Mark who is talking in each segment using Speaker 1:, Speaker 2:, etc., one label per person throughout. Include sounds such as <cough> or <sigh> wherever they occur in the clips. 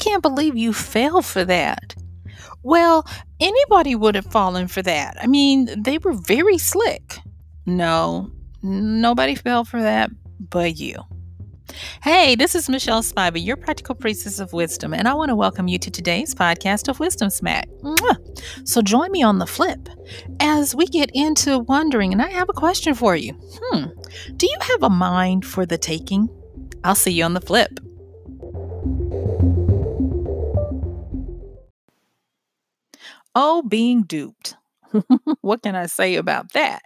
Speaker 1: can't believe you fell for that. Well, anybody would have fallen for that. I mean, they were very slick. No, nobody fell for that but you. Hey, this is Michelle Spivey, your practical priestess of wisdom, and I want to welcome you to today's podcast of Wisdom Smack. Mwah. So join me on the flip as we get into wondering, and I have a question for you. Hmm, do you have a mind for the taking? I'll see you on the flip. Oh, being duped. <laughs> what can I say about that?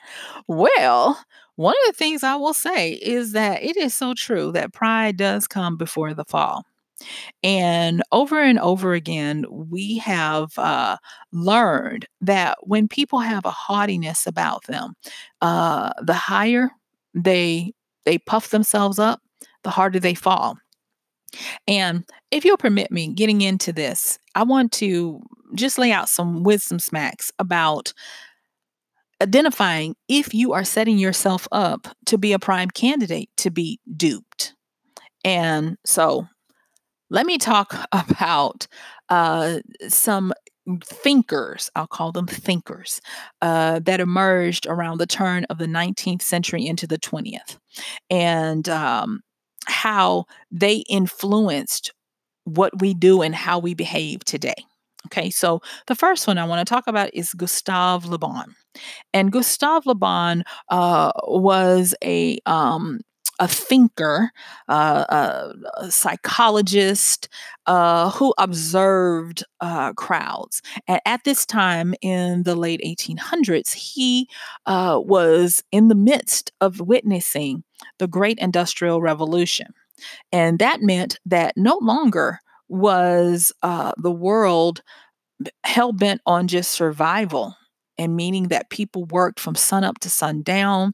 Speaker 1: Well, one of the things I will say is that it is so true that pride does come before the fall. And over and over again, we have uh, learned that when people have a haughtiness about them, uh, the higher they they puff themselves up, the harder they fall. And if you'll permit me getting into this, I want to just lay out some wisdom smacks about identifying if you are setting yourself up to be a prime candidate to be duped. And so let me talk <laughs> about uh, some thinkers, I'll call them thinkers, uh, that emerged around the turn of the 19th century into the 20th, and um, how they influenced what we do and how we behave today. Okay, so the first one I want to talk about is Gustave Le Bon. And Gustave Le Bon uh, was a um, a thinker, uh, a, a, psychologist uh, who observed uh, crowds. And at this time in the late 1800s, he uh, was in the midst of witnessing the Great Industrial Revolution. And that meant that no longer was uh, the world hell bent on just survival and meaning that people worked from sun up to sundown,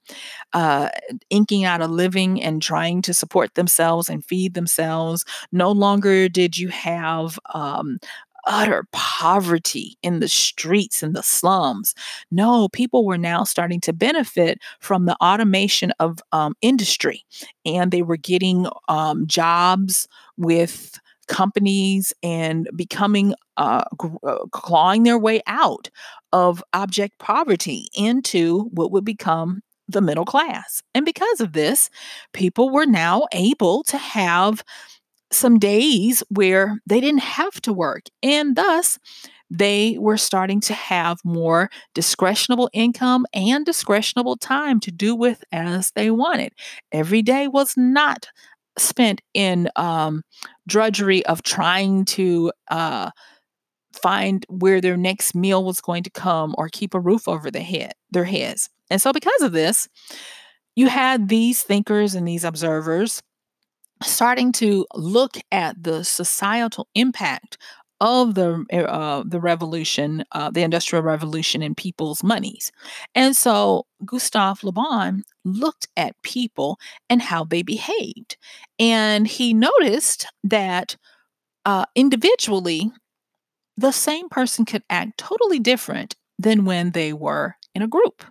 Speaker 1: uh, inking out a living and trying to support themselves and feed themselves. No longer did you have um, utter poverty in the streets and the slums. No, people were now starting to benefit from the automation of um, industry, and they were getting um, jobs with companies and becoming uh, uh, clawing their way out of object poverty into what would become the middle class. And because of this, people were now able to have some days where they didn't have to work. And thus, they were starting to have more discretionable income and discretionable time to do with as they wanted. Every day was not spent in um, drudgery of trying to uh, find where their next meal was going to come or keep a roof over their head their heads. And so because of this you had these thinkers and these observers starting to look at the societal impact of the uh, the revolution, uh, the industrial revolution, in people's monies. And so Gustave Le Bon looked at people and how they behaved, and he noticed that uh, individually, the same person could act totally different than when they were in a group,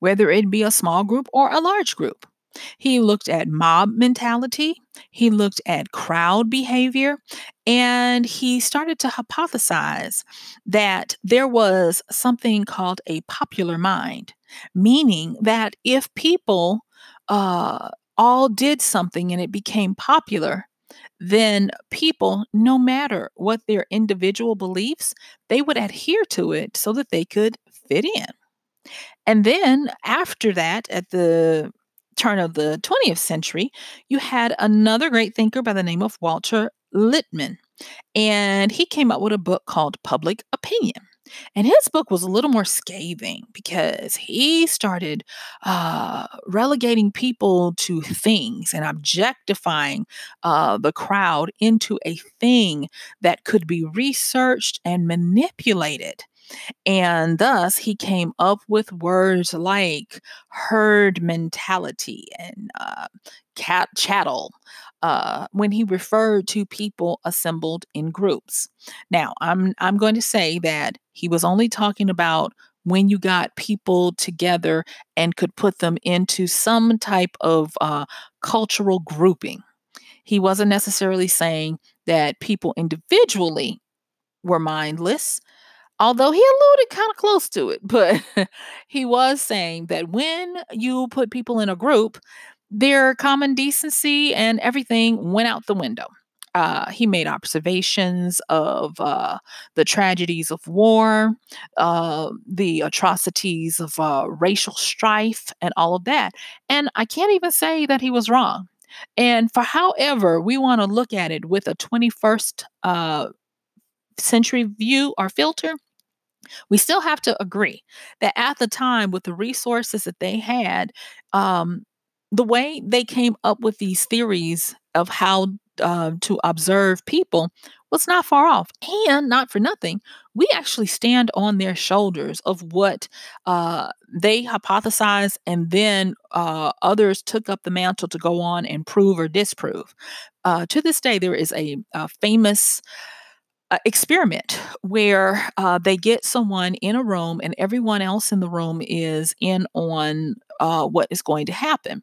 Speaker 1: whether it be a small group or a large group. He looked at mob mentality, he looked at crowd behavior, and he started to hypothesize that there was something called a popular mind, meaning that if people uh, all did something and it became popular, then people, no matter what their individual beliefs, they would adhere to it so that they could fit in. And then after that, at the turn of the 20th century, you had another great thinker by the name of Walter Lippmann. And he came up with a book called Public Opinion. And his book was a little more scathing because he started uh, relegating people to things and objectifying uh, the crowd into a thing that could be researched and manipulated. And thus, he came up with words like herd mentality and uh, cat chattel uh, when he referred to people assembled in groups. Now, I'm I'm going to say that he was only talking about when you got people together and could put them into some type of uh, cultural grouping. He wasn't necessarily saying that people individually were mindless, although he alluded kind of close to it. <laughs> But he was saying that when you put people in a group, their common decency and everything went out the window. Uh, he made observations of uh, the tragedies of war, uh, the atrocities of uh, racial strife, and all of that. And I can't even say that he was wrong. And for however we want to look at it with a 21st uh, century view or filter, we still have to agree that at the time, with the resources that they had, um, the way they came up with these theories of how uh, to observe people was not far off. And not for nothing, we actually stand on their shoulders of what uh, they hypothesized, and then uh, others took up the mantle to go on and prove or disprove. Uh, to this day, there is a, a famous experiment where uh, they get someone in a room and everyone else in the room is in on uh, what is going to happen.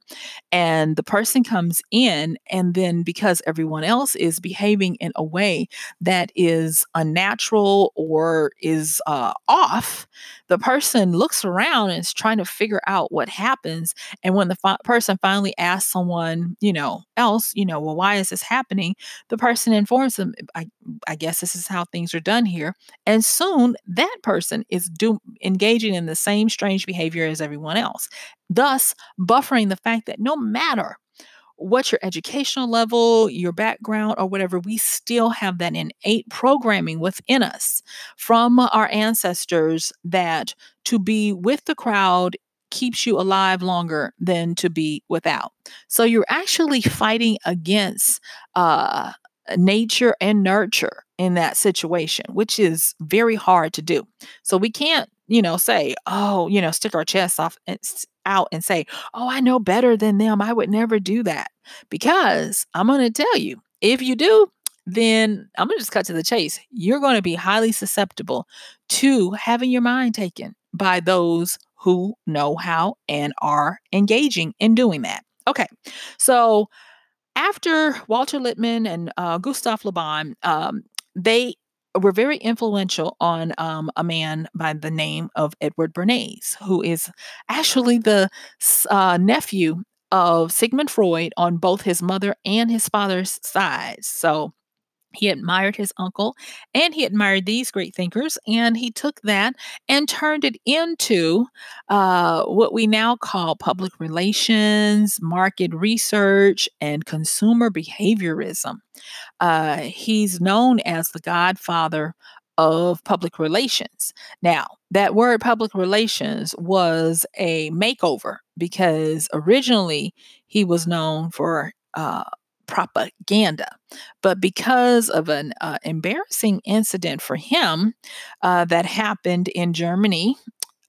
Speaker 1: And the person comes in, and then because everyone else is behaving in a way that is unnatural or is uh, off, the person looks around and is trying to figure out what happens. And when the fi- person finally asks someone, you know, else, you know, well, why is this happening? The person informs them, I, I guess this is how things are done here. And soon that person is do- engaging in the same strange behavior as everyone else thus buffering the fact that no matter what your educational level, your background, or whatever, we still have that innate programming within us from our ancestors that to be with the crowd keeps you alive longer than to be without. So you're actually fighting against uh, nature and nurture in that situation, which is very hard to do. So we can't, you know, say, oh, you know, stick our chests off and out and say, Oh, I know better than them. I would never do that. Because I'm going to tell you, if you do, then I'm going to just cut to the chase. You're going to be highly susceptible to having your mind taken by those who know how and are engaging in doing that. Okay, so after Walter Lippmann and uh, Gustave Le Bon, um, they were very influential on um, a man by the name of Edward Bernays, who is actually the uh, nephew of Sigmund Freud on both his mother and his father's sides. So he admired his uncle and he admired these great thinkers, and he took that and turned it into uh, what we now call public relations, market research, and consumer behaviorism. Uh, he's known as the godfather of public relations. Now, that word public relations was a makeover because originally he was known for uh, propaganda. But because of an uh, embarrassing incident for him uh, that happened in Germany,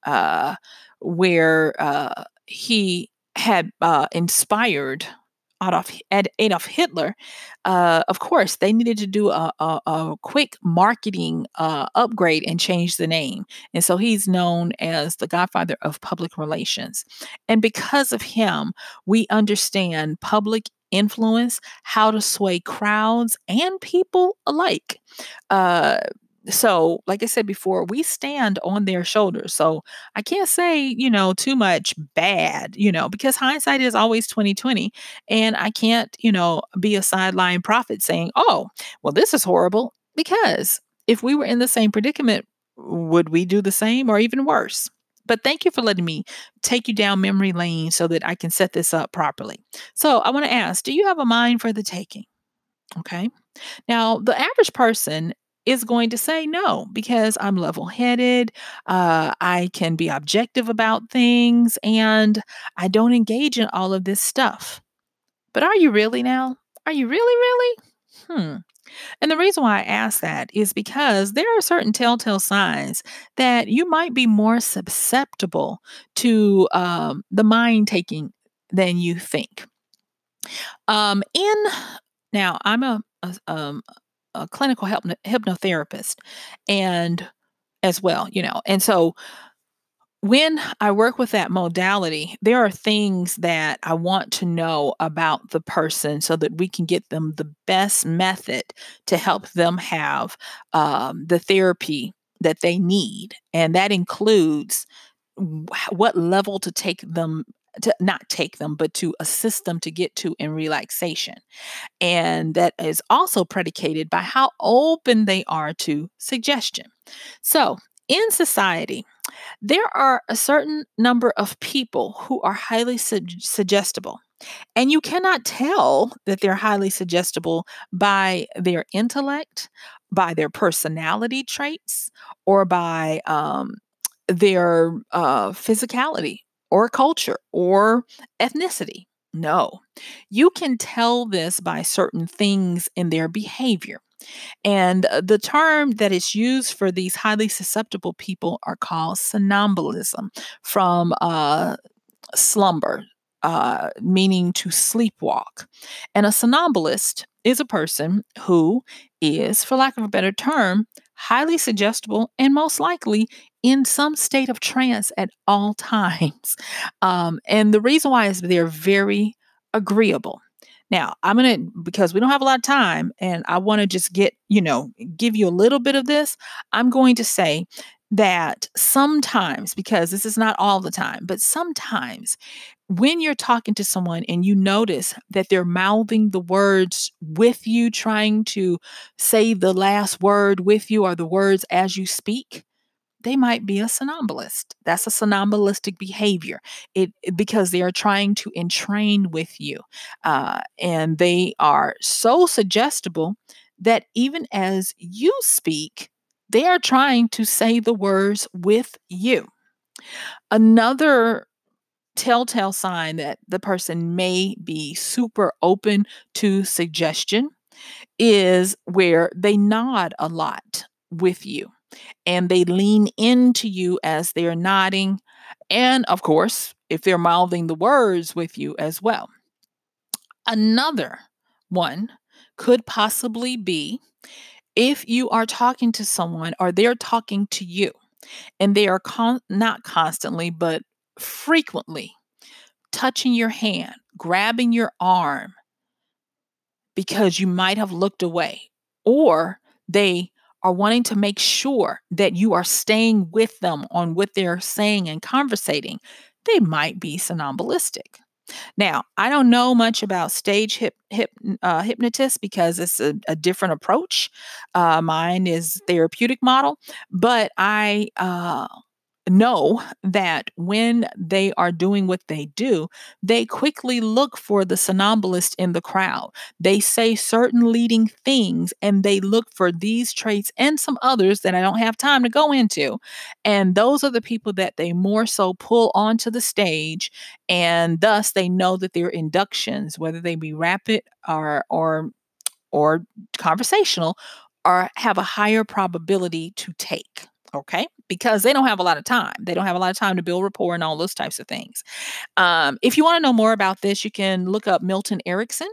Speaker 1: uh, where uh, he had uh, inspired Adolf, Adolf Hitler, uh, of course, they needed to do a, a, a quick marketing uh, upgrade and change the name. And so he's known as the godfather of public relations. And because of him, we understand public influence, how to sway crowds and people alike. Uh, so like i said before we stand on their shoulders. So i can't say you know too much bad you know because hindsight is always 2020 and i can't you know be a sideline prophet saying oh well this is horrible because if we were in the same predicament would we do the same or even worse but thank you for letting me take you down memory lane so that I can set this up properly. So I want to ask do you have a mind for the taking? Okay. Now, the average person is going to say no because I'm level headed. Uh, I can be objective about things and I don't engage in all of this stuff. But are you really now? Are you really, really? Hmm. And the reason why I ask that is because there are certain telltale signs that you might be more susceptible to um, the mind taking than you think. Um, in now, I'm a, a, um, a clinical hypnotherapist, and as well, you know, and so when I work with that modality, there are things that I want to know about the person so that we can get them the best method to help them have um, the therapy that they need. And that includes what level to take them to not take them, but to assist them to get to in relaxation. And that is also predicated by how open they are to suggestion. So, in society, there are a certain number of people who are highly su- suggestible. And you cannot tell that they're highly suggestible by their intellect, by their personality traits, or by um, their uh, physicality, or culture, or ethnicity. No, you can tell this by certain things in their behavior. And uh, the term that is used for these highly susceptible people are called somnambulism from uh, slumber, uh, meaning to sleepwalk. And a somnambulist is a person who is, for lack of a better term, highly suggestible and most likely in some state of trance at all <laughs> times. Um, and the reason why is they're very agreeable. Now, I'm going to, because we don't have a lot of time and I want to just get, you know, give you a little bit of this, I'm going to say that sometimes, because this is not all the time, but sometimes when you're talking to someone and you notice that they're mouthing the words with you, trying to say the last word with you or the words as you speak, they might be a somnambulist. That's a somnambulistic behavior. It, because they are trying to entrain with you, uh, and they are so suggestible that even as you speak, they are trying to say the words with you. Another telltale sign that the person may be super open to suggestion is where they nod a lot with you and they lean into you as they're nodding. And of course, if they're mouthing the words with you as well. Another one could possibly be if you are talking to someone or they're talking to you and they are con- not constantly, but frequently touching your hand, grabbing your arm because you might have looked away, or they are wanting to make sure that you are staying with them on what they're saying and conversating, they might be somnambulistic. Now, I don't know much about stage hip, hip uh, hypnotists because it's a, a different approach. Uh, mine is therapeutic model, but I uh, know that when they are doing what they do, they quickly look for the somnambulist in the crowd. They say certain leading things and they look for these traits and some others that I don't have time to go into. And those are the people that they more so pull onto the stage. And thus they know that their inductions, whether they be rapid or, or, or conversational, are have a higher probability to take okay? Because they don't have a lot of time. They don't have a lot of time to build rapport and all those types of things. Um, if you want to know more about this you can look up milton erickson.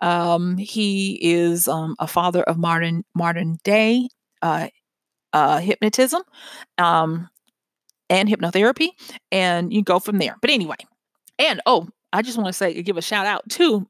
Speaker 1: Um, he is um, a father of modern modern day uh, uh, hypnotism um, and hypnotherapy and you go from there. But anyway and oh I just want to say, give a shout out to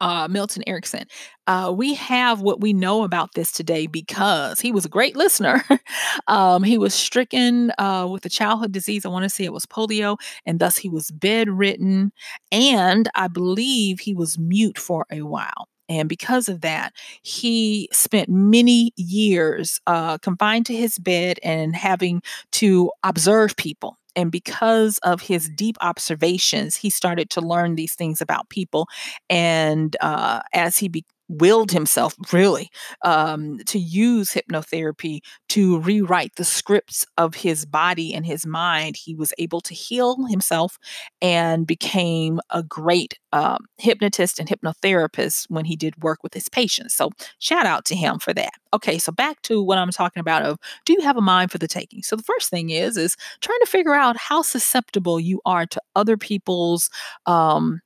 Speaker 1: uh, Milton Erickson. Uh, we have what we know about this today because he was a great listener. <laughs> um, he was stricken uh, with a childhood disease. I want to say it was polio, and thus he was bedridden. And I believe he was mute for a while. And because of that, he spent many years uh, confined to his bed and having to observe people and because of his deep observations, he started to learn these things about people. And uh, as he be- willed himself really um, to use hypnotherapy to rewrite the scripts of his body and his mind. He was able to heal himself and became a great um, hypnotist and hypnotherapist when he did work with his patients. So, shout out to him for that. Okay, so back to what I'm talking about of do you have a mind for the taking? So the first thing is is trying to figure out how susceptible you are to other people's um,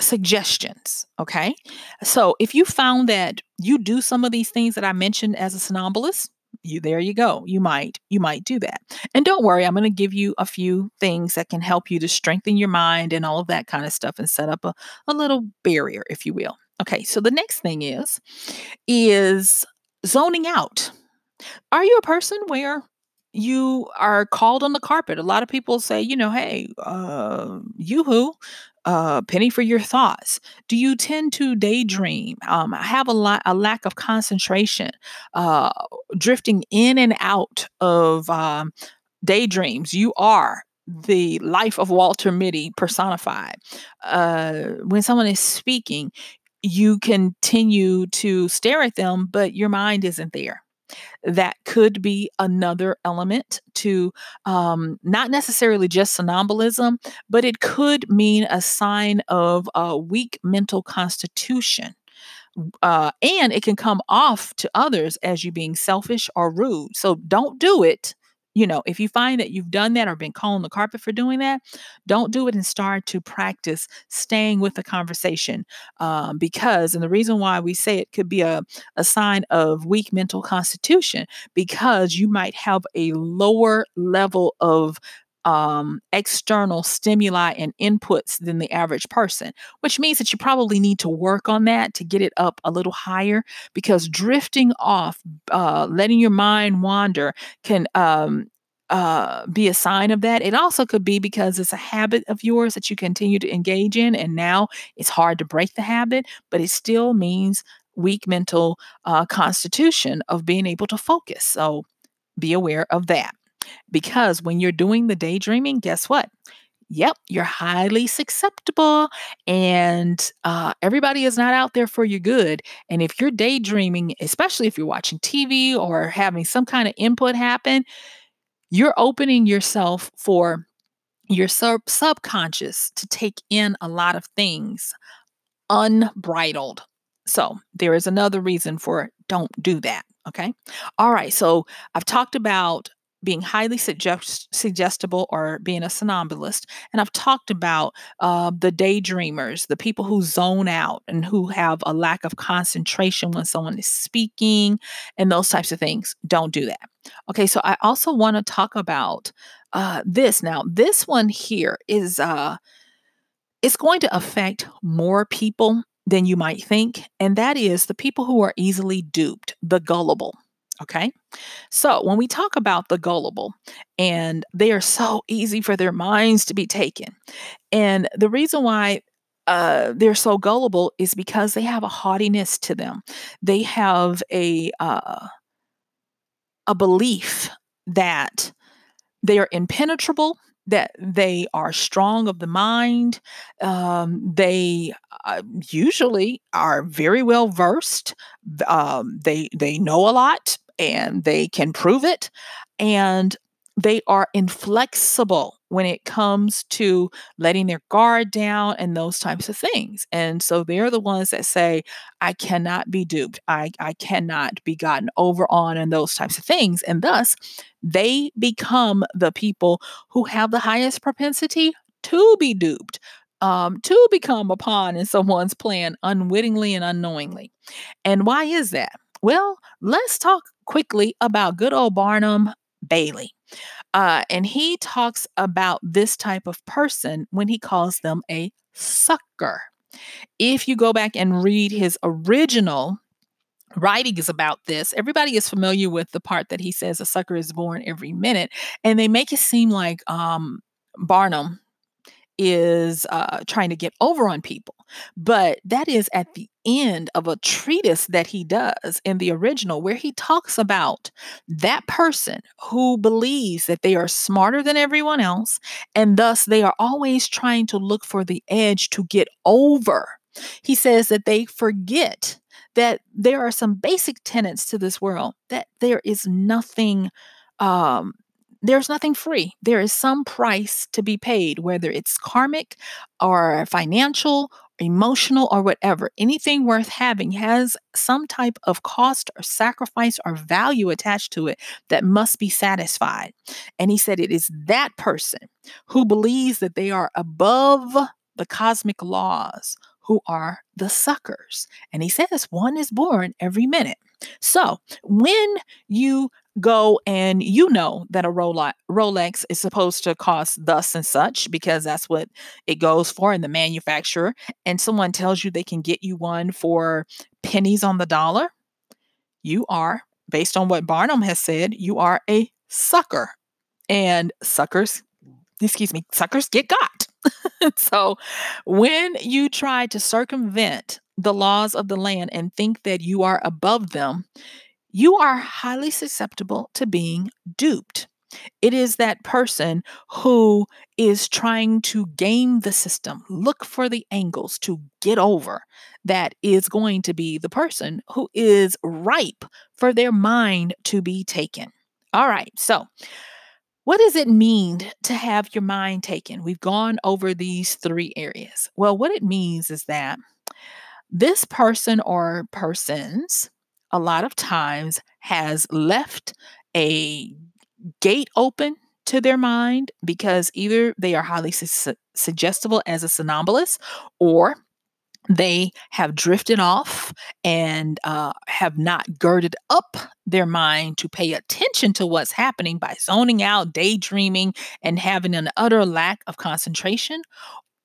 Speaker 1: suggestions. Okay. So if you found that you do some of these things that I mentioned as a somnambulist, you there you go you might you might do that and don't worry i'm going to give you a few things that can help you to strengthen your mind and all of that kind of stuff and set up a, a little barrier if you will okay so the next thing is is zoning out are you a person where you are called on the carpet. A lot of people say, you know, hey, uh, you who, uh, penny for your thoughts. Do you tend to daydream? Um, I have a lot, a lack of concentration, uh, drifting in and out of um, daydreams. You are the life of Walter Mitty personified. Uh, when someone is speaking, you continue to stare at them, but your mind isn't there that could be another element to um, not necessarily just somnambulism, but it could mean a sign of a weak mental constitution. Uh, and it can come off to others as you being selfish or rude. So don't do it you know, if you find that you've done that or been calling the carpet for doing that, don't do it and start to practice staying with the conversation. Um, because, and the reason why we say it could be a, a sign of weak mental constitution, because you might have a lower level of um, external stimuli and inputs than the average person, which means that you probably need to work on that to get it up a little higher because drifting off, uh, letting your mind wander can um, uh, be a sign of that. It also could be because it's a habit of yours that you continue to engage in, and now it's hard to break the habit, but it still means weak mental uh, constitution of being able to focus. So be aware of that. Because when you're doing the daydreaming, guess what? Yep, you're highly susceptible, and uh, everybody is not out there for your good. And if you're daydreaming, especially if you're watching TV or having some kind of input happen, you're opening yourself for your sub- subconscious to take in a lot of things unbridled. So, there is another reason for don't do that. Okay. All right. So, I've talked about being highly suggest- suggestible or being a somnambulist. And I've talked about uh, the daydreamers, the people who zone out and who have a lack of concentration when someone is speaking and those types of things. Don't do that. Okay, so I also want to talk about uh, this. Now, this one here is uh, it's going to affect more people than you might think, and that is the people who are easily duped, the gullible. Okay. So when we talk about the gullible, and they are so easy for their minds to be taken. And the reason why uh, they're so gullible is because they have a haughtiness to them. They have a uh, a belief that they are impenetrable, that they are strong of the mind. Um, they uh, usually are very well versed. Um, they they know a lot and they can prove it. And they are inflexible when it comes to letting their guard down and those types of things. And so they're the ones that say, I cannot be duped. I, I cannot be gotten over on and those types of things. And thus, they become the people who have the highest propensity to be duped, um, to become a pawn in someone's plan unwittingly and unknowingly. And why is that? Well, let's talk quickly about good old Barnum Bailey. Uh, and he talks about this type of person when he calls them a sucker. If you go back and read his original writings about this, everybody is familiar with the part that he says a sucker is born every minute. And they make it seem like um, Barnum is uh, trying to get over on people. But that is at the end of a treatise that he does in the original, where he talks about that person who believes that they are smarter than everyone else, and thus they are always trying to look for the edge to get over. He says that they forget that there are some basic tenets to this world, that there is nothing um, there's nothing free. There is some price to be paid, whether it's karmic or financial, emotional, or whatever. Anything worth having has some type of cost or sacrifice or value attached to it that must be satisfied. And he said it is that person who believes that they are above the cosmic laws who are the suckers. And he says one is born every minute. So when you go and you know that a Rolex is supposed to cost thus and such because that's what it goes for in the manufacturer, and someone tells you they can get you one for pennies on the dollar, you are, based on what Barnum has said, you are a sucker. And suckers, excuse me, suckers get got. <laughs> so when you try to circumvent the laws of the land and think that you are above them, you are highly susceptible to being duped. It is that person who is trying to game the system, look for the angles to get over, that is going to be the person who is ripe for their mind to be taken. All right, so what does it mean to have your mind taken? We've gone over these three areas. Well, what it means is that this person or persons a lot of times has left a gate open to their mind because either they are highly su- suggestible as a somnambulist or they have drifted off and uh, have not girded up their mind to pay attention to what's happening by zoning out, daydreaming, and having an utter lack of concentration,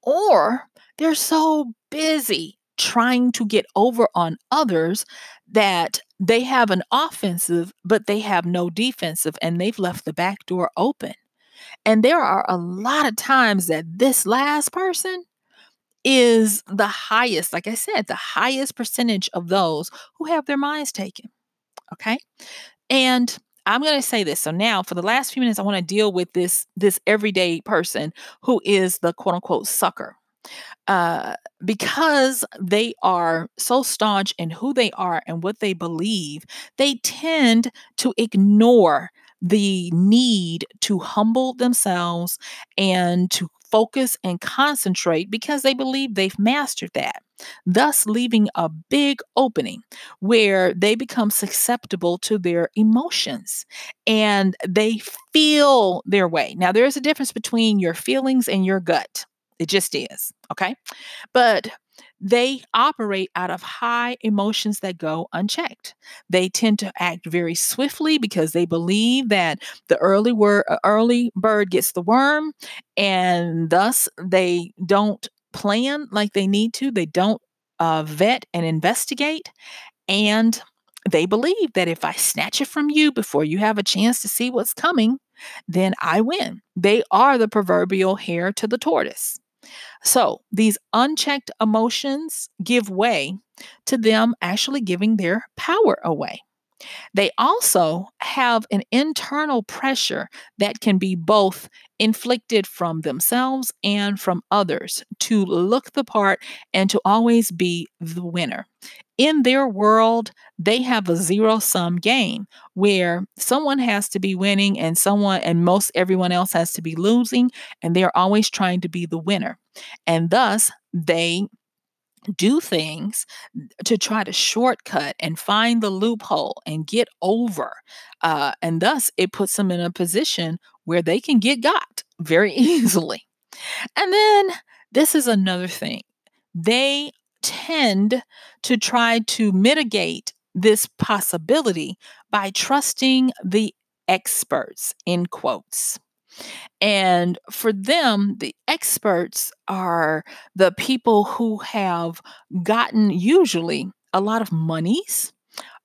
Speaker 1: or they're so busy trying to get over on others that they have an offensive, but they have no defensive, and they've left the back door open. And there are a lot of times that this last person is the highest, like I said, the highest percentage of those who have their minds taken. Okay. And I'm going to say this. So now for the last few minutes, I want to deal with this, this everyday person who is the quote unquote sucker uh, because they are so staunch in who they are and what they believe, they tend to ignore the need to humble themselves and to focus and concentrate because they believe they've mastered that, thus leaving a big opening where they become susceptible to their emotions and they feel their way. Now, there is a difference between your feelings and your gut. It just is. Okay. But they operate out of high emotions that go unchecked. They tend to act very swiftly because they believe that the early word, uh, early bird gets the worm, and thus they don't plan like they need to. They don't uh, vet and investigate, and they believe that if I snatch it from you before you have a chance to see what's coming, then I win. They are the proverbial hare to the tortoise. So these unchecked emotions give way to them actually giving their power away. They also have an internal pressure that can be both inflicted from themselves and from others to look the part and to always be the winner. In their world, they have a zero sum game where someone has to be winning and someone and most everyone else has to be losing, and they're always trying to be the winner. And thus, they do things to try to shortcut and find the loophole and get over. Uh, and thus, it puts them in a position where they can get got very <laughs> easily. And then, this is another thing they tend to try to mitigate this possibility by trusting the experts, in quotes. And for them, the experts are the people who have gotten usually a lot of monies.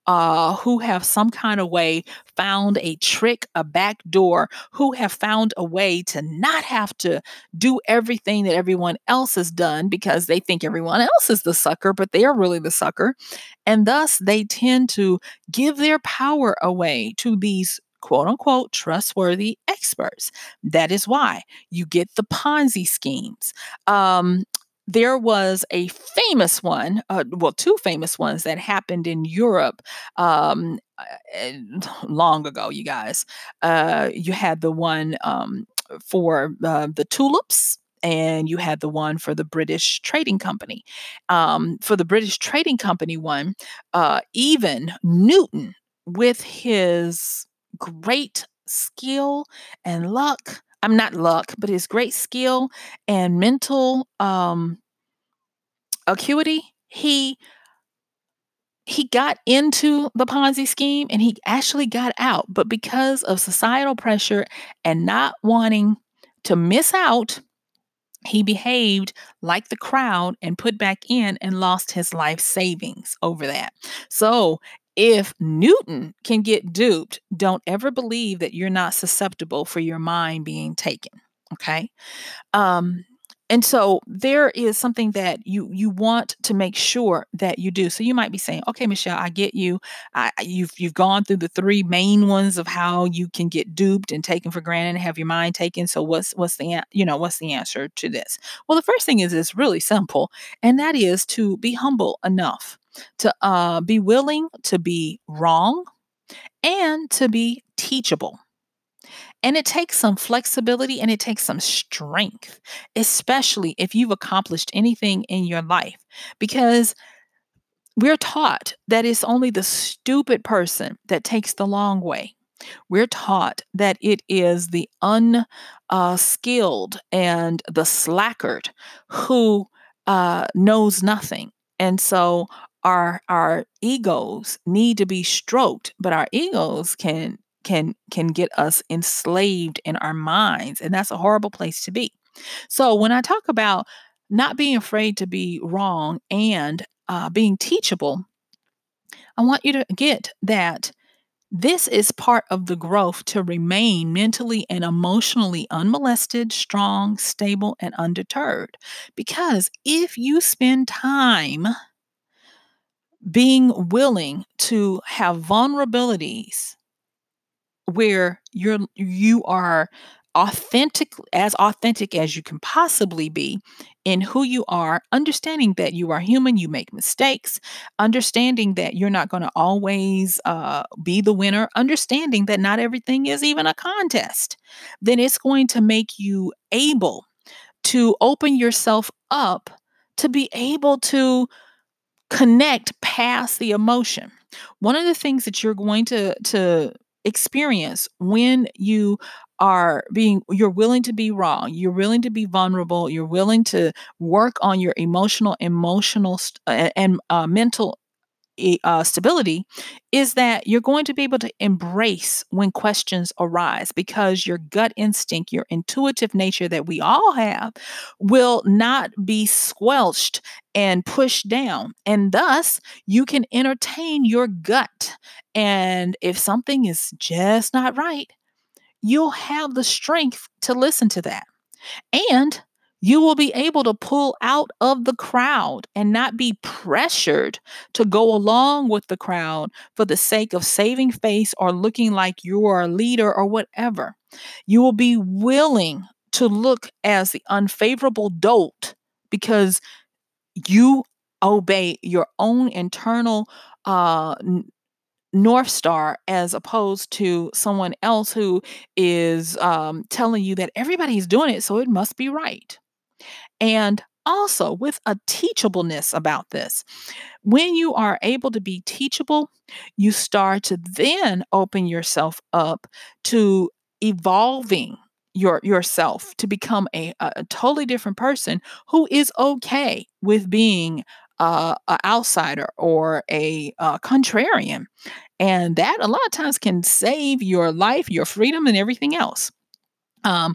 Speaker 1: Uh, who have some kind of way found a trick, a back door, who have found a way to not have to do everything that everyone else has done because they think everyone else is the sucker, but they are really the sucker. And thus they tend to give their power away to these quote unquote trustworthy experts. That is why you get the Ponzi schemes. Um, there was a famous one, uh, well, two famous ones that happened in Europe um, uh, long ago, you guys. Uh, you had the one um, for uh, the tulips and you had the one for the British Trading Company. Um, for the British Trading Company one, uh, even Newton, with his great skill and luck. I'm not luck, but his great skill and mental um, acuity. He he got into the Ponzi scheme and he actually got out. But because of societal pressure and not wanting to miss out, he behaved like the crowd and put back in and lost his life savings over that. So, if Newton can get duped, don't ever believe that you're not susceptible for your mind being taken. Okay. Um, and so there is something that you you want to make sure that you do. So you might be saying, "Okay, Michelle, I get you. I, you've you've gone through the three main ones of how you can get duped and taken for granted and have your mind taken. So what's what's the you know what's the answer to this? Well, the first thing is it's really simple, and that is to be humble enough to uh, be willing to be wrong and to be teachable. And it takes some flexibility and it takes some strength, especially if you've accomplished anything in your life, because we're taught that it's only the stupid person that takes the long way. We're taught that it is the unskilled and the slackard who uh, knows nothing. And so our our egos need to be stroked, but our egos can can can get us enslaved in our minds and that's a horrible place to be so when i talk about not being afraid to be wrong and uh, being teachable i want you to get that this is part of the growth to remain mentally and emotionally unmolested, strong, stable, and undeterred. Because if you spend time being willing to have vulnerabilities where you're you are authentic as authentic as you can possibly be in who you are understanding that you are human you make mistakes understanding that you're not going to always uh, be the winner understanding that not everything is even a contest then it's going to make you able to open yourself up to be able to connect past the emotion. One of the things that you're going to to experience when you are being you're willing to be wrong you're willing to be vulnerable you're willing to work on your emotional emotional st- and uh, mental uh, stability is that you're going to be able to embrace when questions arise because your gut instinct, your intuitive nature that we all have, will not be squelched and pushed down. And thus, you can entertain your gut. And if something is just not right, you'll have the strength to listen to that. And you will be able to pull out of the crowd and not be pressured to go along with the crowd for the sake of saving face or looking like you are a leader or whatever. You will be willing to look as the unfavorable dolt because you obey your own internal uh, North Star as opposed to someone else who is um, telling you that everybody's doing it, so it must be right. And also with a teachableness about this. When you are able to be teachable, you start to then open yourself up to evolving your yourself to become a, a totally different person who is okay with being uh, outsider or a, a contrarian. And that a lot of times can save your life, your freedom, and everything else. Um,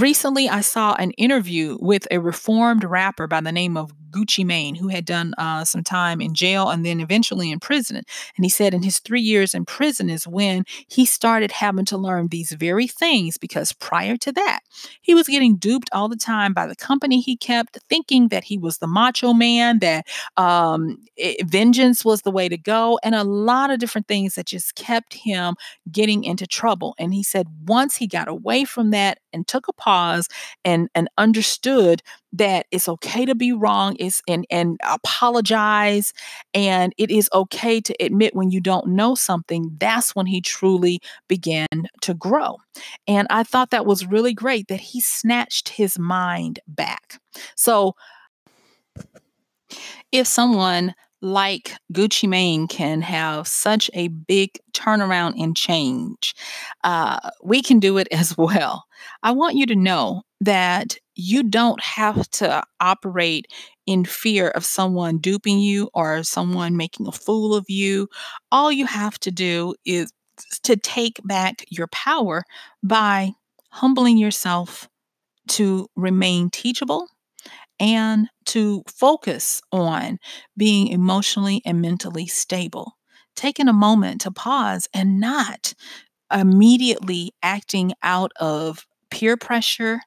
Speaker 1: recently I saw an interview with a reformed rapper by the name of Gucci Mane, who had done uh, some time in jail and then eventually in prison. And he said in his three years in prison is when he started having to learn these very things because prior to that, he was getting duped all the time by the company he kept, thinking that he was the macho man, that um, it, vengeance was the way to go, and a lot of different things that just kept him getting into trouble. And he said once he got away from that and took a pause and, and understood that it's okay to be wrong is and and apologize and it is okay to admit when you don't know something that's when he truly began to grow. And i thought that was really great that he snatched his mind back. So if someone like Gucci Mane can have such a big turnaround and change, uh, we can do it <laughs> as well. I want you to know that you don't have to operate in fear of someone duping you or someone making a fool of you. All you have to do is to take back your power by humbling yourself to remain teachable and to focus on being emotionally and mentally stable. Taking a moment to pause and not immediately acting out of peer pressure,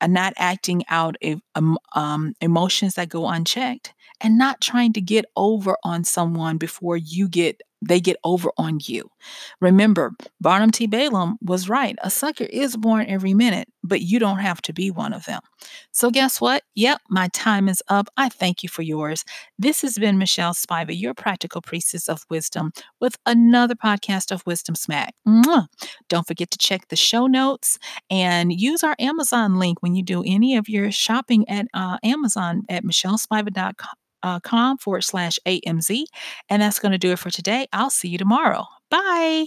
Speaker 1: and not acting out of um, um, emotions that go unchecked, and not trying to get over on someone before you get they get over on you. Remember, Barnum T. Balaam was right. A sucker is born every minute, but you don't have to be one of them. So, guess what? Yep, my time is up. I thank you for yours. This has been Michelle Spiva, your practical priestess of wisdom, with another podcast of Wisdom Smack. Mwah! Don't forget to check the show notes and use our Amazon link when you do any of your shopping at uh, Amazon at michellespiva.com com Uh, forward slash AMZ. And that's going to do it for today. I'll see you tomorrow. Bye.